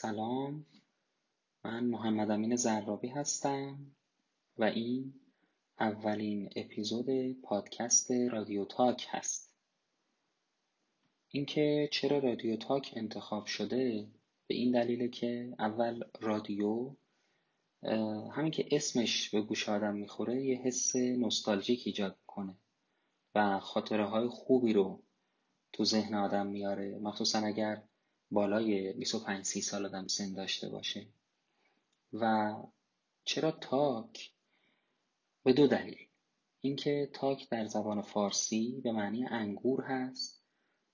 سلام. من محمد امین زرابی هستم و این اولین اپیزود پادکست رادیو تاک هست. اینکه چرا رادیو تاک انتخاب شده به این دلیله که اول رادیو همین که اسمش به گوش آدم می‌خوره یه حس نوستالژیک ایجاد کنه و خاطره های خوبی رو تو ذهن آدم میاره. مخصوصا اگر بالای 25 30 سال آدم سن داشته باشه. و چرا تاک؟ به دو دلیل. اینکه تاک در زبان فارسی به معنی انگور هست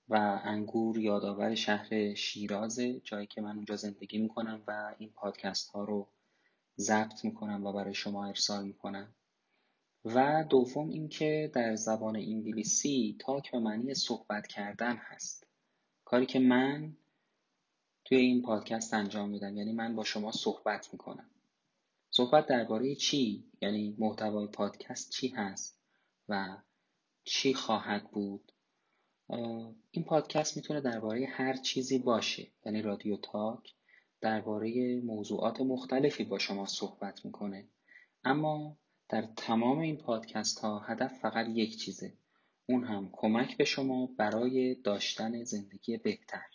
و انگور یادآور شهر شیراز جایی که من اونجا زندگی می‌کنم و این پادکست ها رو ضبط می‌کنم و برای شما ارسال می‌کنم. و دوم اینکه در زبان انگلیسی تاک به معنی صحبت کردن هست. کاری که من توی این پادکست انجام میدم. یعنی من با شما صحبت می‌کنم. صحبت درباره چی؟ یعنی محتوای پادکست چی هست و چی خواهد بود؟ این پادکست می‌تونه درباره هر چیزی باشه. یعنی رادیو تاک درباره موضوعات مختلفی با شما صحبت می‌کنه. اما در تمام این پادکست ها هدف فقط یک چیزه. اون هم کمک به شما برای داشتن زندگی بهتر.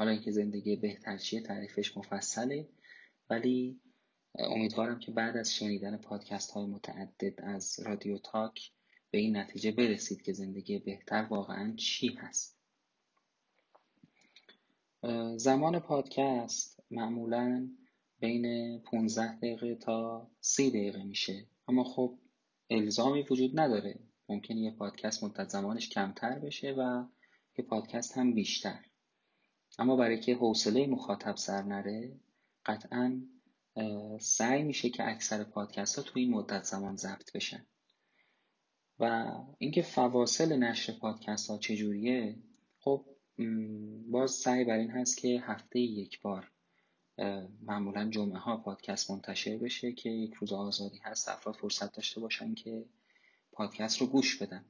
حالا اینکه زندگی بهتر چیه تعریفش مفصله. ولی امیدوارم که بعد از شنیدن پادکست های متعدد از رادیو تاک به این نتیجه برسید که زندگی بهتر واقعا چی هست. زمان پادکست معمولا بین 15 دقیقه تا 30 دقیقه میشه. اما خب الزامی وجود نداره. ممکنه یه پادکست مدت زمانش کمتر بشه و یه پادکست هم بیشتر. اما برای که حوصله مخاطب سر نره قطعا سعی میشه که اکثر پادکست ها توی این مدت زمان ضبط بشن. و اینکه فواصل نشر پادکست ها چجوریه خب باز سعی بر این هست که هفته یک بار معمولا جمعه ها پادکست منتشر بشه که یک روز آزادی هست افراد فرصت داشته باشن که پادکست رو گوش بدن.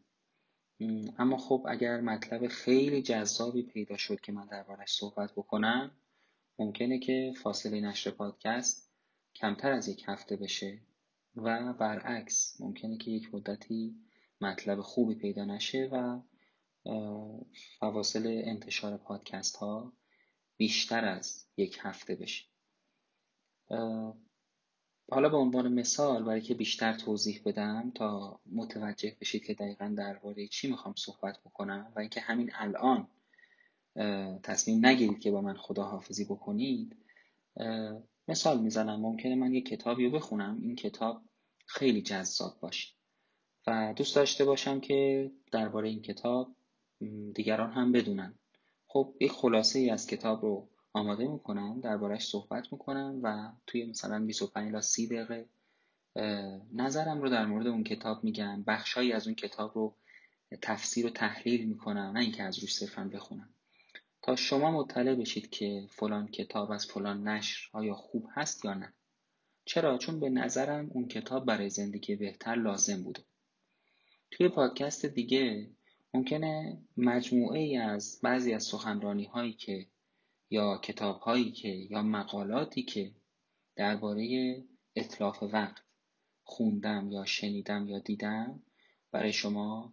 اما خب اگر مطلب خیلی جذابی پیدا شد که من دربارش صحبت بکنم ممکنه که فاصله نشر پادکست کمتر از یک هفته بشه و برعکس ممکنه که یک مدتی مطلب خوبی پیدا نشه و فواصل انتشار پادکست ها بیشتر از یک هفته بشه. حالا به عنوان مثال برای که بیشتر توضیح بدم تا متوجه بشید که دقیقا درباره چی می‌خوام صحبت بکنم و اینکه همین الان تصمیم نگیرید که با من خداحافظی بکنید مثال می‌زنم. ممکنه من یک کتابی رو بخونم. این کتاب خیلی جذاب باشه و دوست داشته باشم که درباره این کتاب دیگران هم بدونن. خب یک خلاصه ای از کتاب رو آماده می‌کنم دربارهش صحبت می‌کنم و توی مثلا 25 تا 30 دقیقه نظرم رو در مورد اون کتاب میگم. بخشهایی از اون کتاب رو تفسیر و تحلیل می‌کنم نه اینکه از روش صرفا بخونم. تا شما مطلع بشید که فلان کتاب از فلان نشر آیا خوب هست یا نه. چرا؟ چون به نظرم اون کتاب برای زندگی بهتر لازم بوده. توی پادکست دیگه ممکنه مجموعه ای از بعضی از سخنرانی هایی که یا کتاب هایی که یا مقالاتی که درباره اطلاف وقت خوندم یا شنیدم یا دیدم برای شما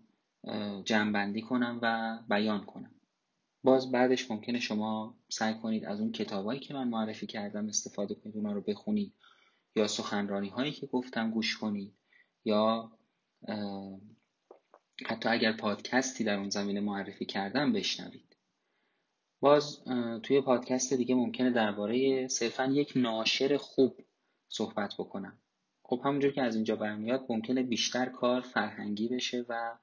جمعبندی کنم و بیان کنم. باز بعدش ممکنه شما سعی کنید از اون کتابایی که من معرفی کردم استفاده کنید اونا رو بخونید یا سخنرانی هایی که گفتم گوش کنید یا حتی اگر پادکستی در اون زمینه معرفی کردم بشنوید. باز توی پادکست دیگه ممکنه درباره صرفا یک ناشر خوب صحبت بکنم. خب همونجور که از اینجا برمیاد ممکنه بیشتر کار فرهنگی بشه و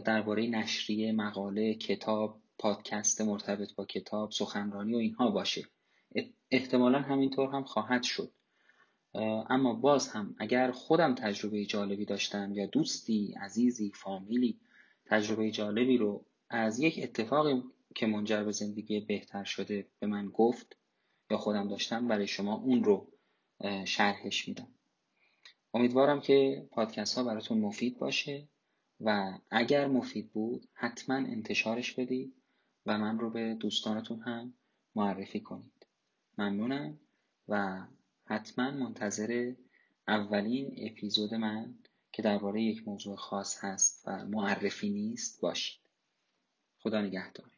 درباره نشریه مقاله کتاب پادکست مرتبط با کتاب سخنرانی و اینها باشه. احتمالا همینطور هم خواهد شد. اما باز هم اگر خودم تجربه جالبی داشتم یا دوستی عزیزی فامیلی تجربه جالبی رو از یک اتفاقی که منجر به زندگی بهتر شده به من گفت یا خودم داشتم برای شما اون رو شرحش میدم. امیدوارم که پادکست ها براتون مفید باشه و اگر مفید بود حتما انتشارش بدید و من رو به دوستانتون هم معرفی کنید. ممنونم و حتما منتظر اولین اپیزود من که درباره یک موضوع خاص هست و معرفی نیست باشید. خدا نگهدار.